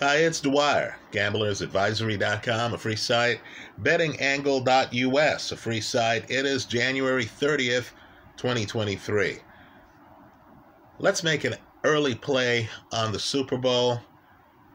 Hi, it's Dwyer, gamblersadvisory.com, a free site, bettingangle.us, a free site. It is January 30th, 2023. Let's make an early play on the Super Bowl,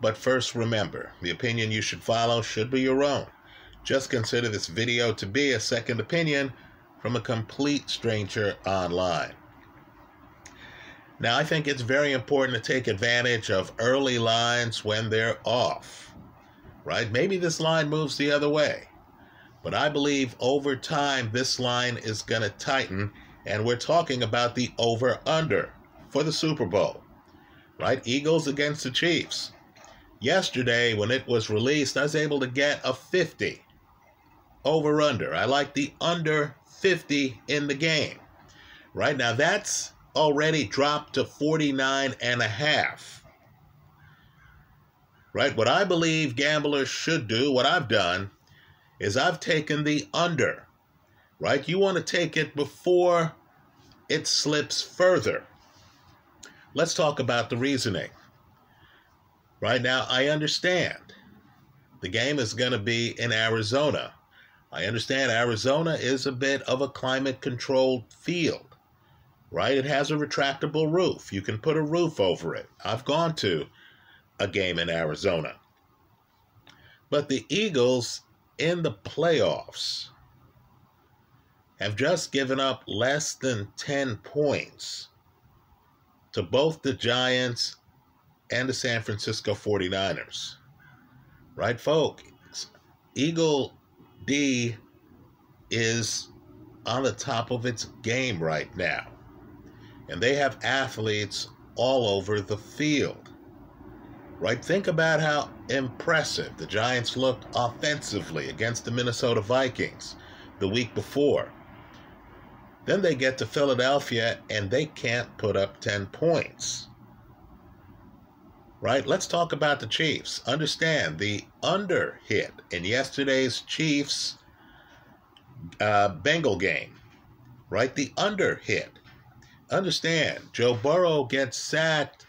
but first remember, the opinion you should follow should be your own. Just consider this video to be a second opinion from a complete stranger online. Now, I think it's very important to take advantage of early lines when they're off, right? Maybe this line moves the other way, but I believe over time this line is going to tighten, and we're talking about the over under for the Super Bowl, right? Eagles against the Chiefs. Yesterday, when it was released, I was able to get a 50 over under. I like the under 50 in the game. Right now, that's already dropped to 49 and a half. Right? What I believe gamblers should do, what I've done, is I've taken the under. Right? You want to take it before it slips further. Let's talk about the reasoning. Right now, I understand the game is going to be in Arizona. I understand Arizona is a bit of a climate controlled field right? It has a retractable roof. You can put a roof over it. I've gone to a game in Arizona. But the Eagles in the playoffs have just given up less than 10 points to both the Giants and the San Francisco 49ers. Right, folks? Eagle D is on the top of its game right now and they have athletes all over the field. Right? Think about how impressive the Giants looked offensively against the Minnesota Vikings the week before. Then they get to Philadelphia and they can't put up 10 points. Right? Let's talk about the Chiefs. Understand the under hit in yesterday's Chiefs uh, Bengal game. Right? The under hit understand, Joe Burrow gets sacked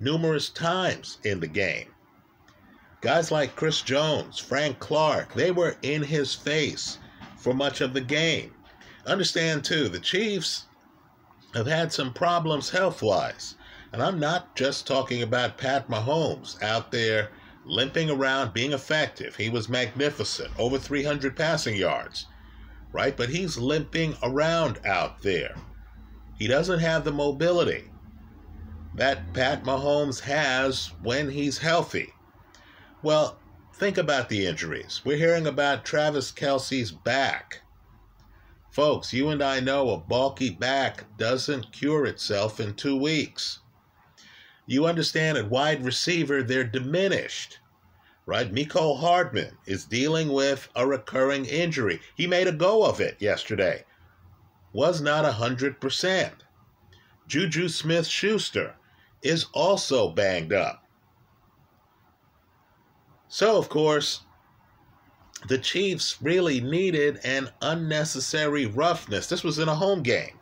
numerous times in the game. Guys like Chris Jones, Frank Clark, they were in his face for much of the game. Understand, too, the Chiefs have had some problems health wise. And I'm not just talking about Pat Mahomes out there limping around, being effective. He was magnificent, over 300 passing yards, right? But he's limping around out there. He doesn't have the mobility that Pat Mahomes has when he's healthy. Well, think about the injuries. We're hearing about Travis Kelce's back. Folks, you and I know a bulky back doesn't cure itself in two weeks. You understand at wide receiver, they're diminished, right? Mecole Hardman is dealing with a recurring injury. He made a go of it yesterday was not 100%. Juju Smith Schuster is also banged up. So, of course, the Chiefs really needed an unnecessary roughness. This was in a home game.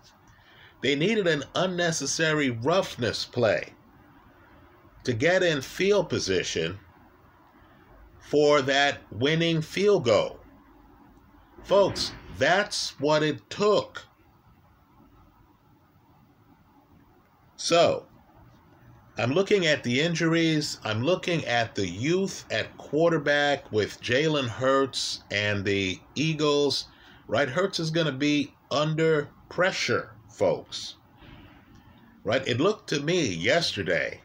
They needed an unnecessary roughness play to get in field position for that winning field goal. Folks, that's what it took. So, I'm looking at the injuries. I'm looking at the youth at quarterback with Jalen Hurts and the Eagles. Right? Hurts is going to be under pressure, folks. Right? It looked to me yesterday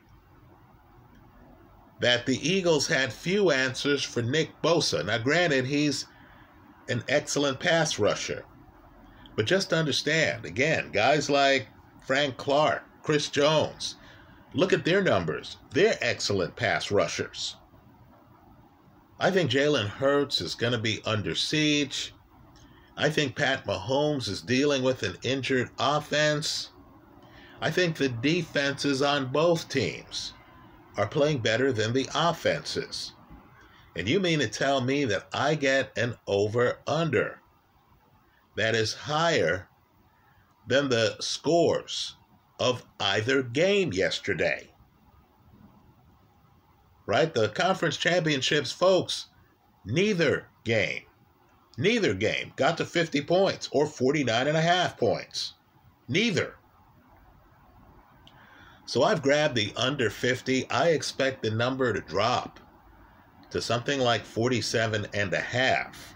that the Eagles had few answers for Nick Bosa. Now, granted, he's an excellent pass rusher. But just understand, again, guys like Frank Clark, Chris Jones. Look at their numbers. They're excellent pass rushers. I think Jalen Hurts is going to be under siege. I think Pat Mahomes is dealing with an injured offense. I think the defenses on both teams are playing better than the offenses. And you mean to tell me that I get an over under that is higher than the scores of either game yesterday. right? The conference championships, folks, neither game, neither game got to 50 points or 49 and a half points. Neither. So I've grabbed the under 50. I expect the number to drop to something like 47 and a half.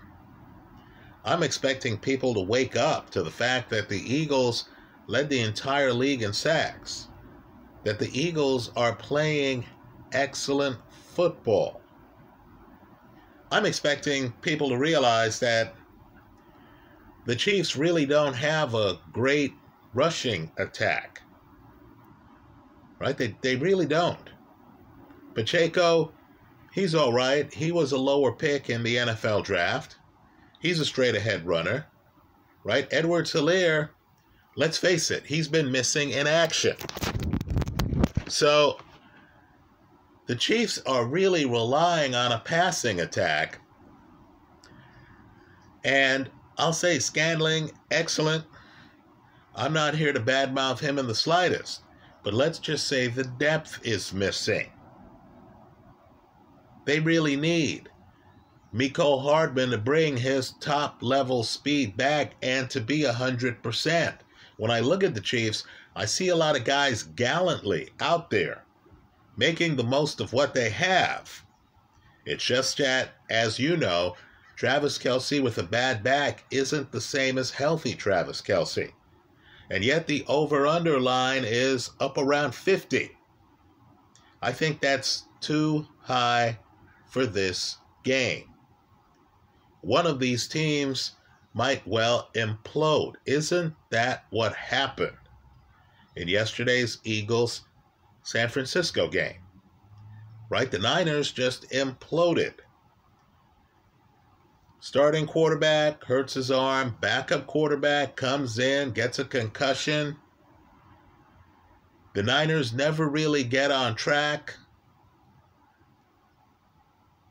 I'm expecting people to wake up to the fact that the Eagles led the entire league in sacks, that the Eagles are playing excellent football. I'm expecting people to realize that the Chiefs really don't have a great rushing attack. Right? They, they really don't. Pacheco, he's all right. He was a lower pick in the NFL draft. He's a straight ahead runner. Right? Edwards-Helaire, let's face it, he's been missing in action. So the Chiefs are really relying on a passing attack. And I'll say Scantling, excellent. I'm not here to badmouth him in the slightest, but let's just say the depth is missing. They really need Mecole Hardman to bring his top level speed back and to be 100%. When I look at the Chiefs, I see a lot of guys gallantly out there making the most of what they have. It's just that, as you know, Travis Kelce with a bad back isn't the same as healthy Travis Kelce. And yet the over under line is up around 50. I think that's too high for this game. One of these teams might well implode. Isn't that what happened in yesterday's Eagles San Francisco game. Right? The Niners just imploded. Starting quarterback hurts his arm, backup quarterback comes in, gets a concussion. The Niners never really get on track.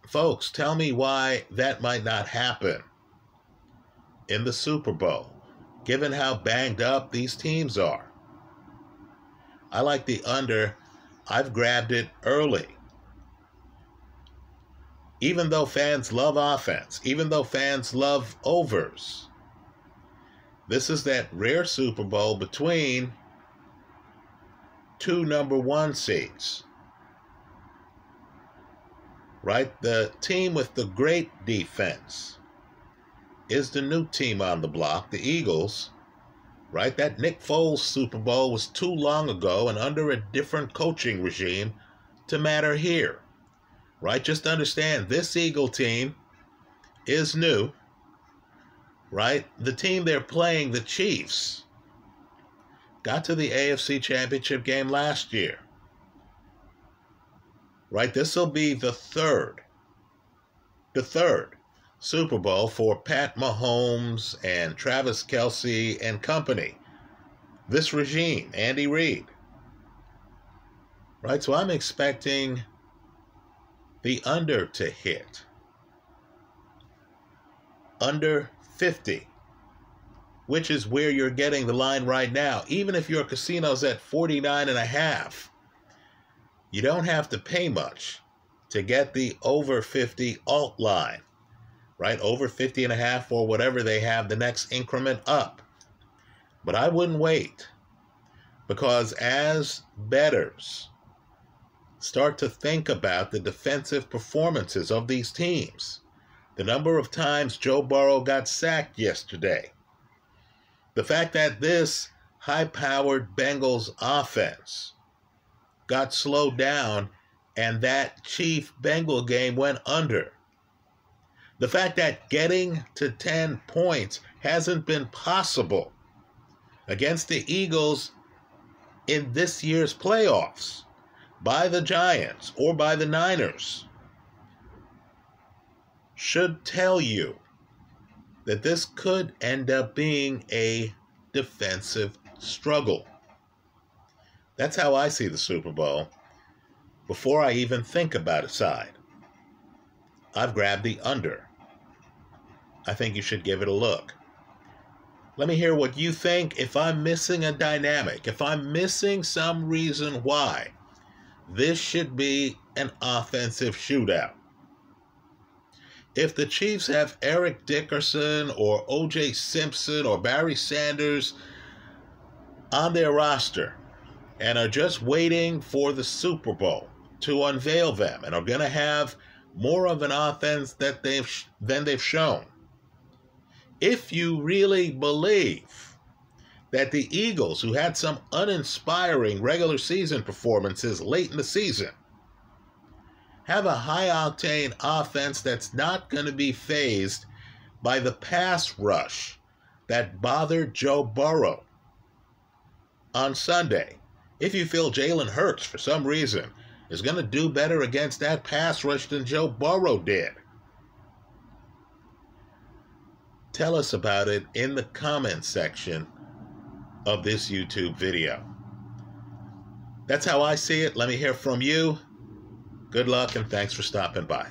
Folks, tell me why that might not happen in the Super Bowl, given how banged up these teams are. I like the under I've grabbed it early. Even though fans love offense, even though fans love overs, this is that rare Super Bowl between two number one seeds. Right? The team with the great defense is the new team on the block, the Eagles right? That Nick Foles Super Bowl was too long ago and under a different coaching regime to matter here, right? Just understand this Eagle team is new, right? The team they're playing, the Chiefs, got to the AFC Championship game last year, right? This will be the third, the third Super Bowl for Pat Mahomes and Travis Kelce and company. This regime, Andy Reid. Right? So I'm expecting the under to hit. Under 50, which is where you're getting the line right now. Even if your casino's at 49 and a half, you don't have to pay much to get the over 50 alt line right? Over 50 and a half or whatever they have the next increment up. But I wouldn't wait because as bettors start to think about the defensive performances of these teams, the number of times Joe Burrow got sacked yesterday, the fact that this high powered Bengals offense got slowed down and that Chief Bengal game went under the fact that getting to 10 points hasn't been possible against the Eagles in this year's playoffs by the Giants or by the Niners should tell you that this could end up being a defensive struggle. That's how I see the Super Bowl before I even think about a side. I've grabbed the under. I think you should give it a look. Let me hear what you think. If I'm missing a dynamic, if I'm missing some reason why this should be an offensive shootout. If the Chiefs have Eric Dickerson or OJ Simpson or Barry Sanders on their roster and are just waiting for the Super Bowl to unveil them and are going to have more of an offense that they've than they've shown. If you really believe that the Eagles, who had some uninspiring regular season performances late in the season, have a high octane offense that's not going to be fazed by the pass rush that bothered Joe Burrow on Sunday. If you feel Jalen Hurts, for some reason, is going to do better against that pass rush than Joe Burrow did, tell us about it in the comment section of this YouTube video. That's how I see it. Let me hear from you. Good luck and thanks for stopping by.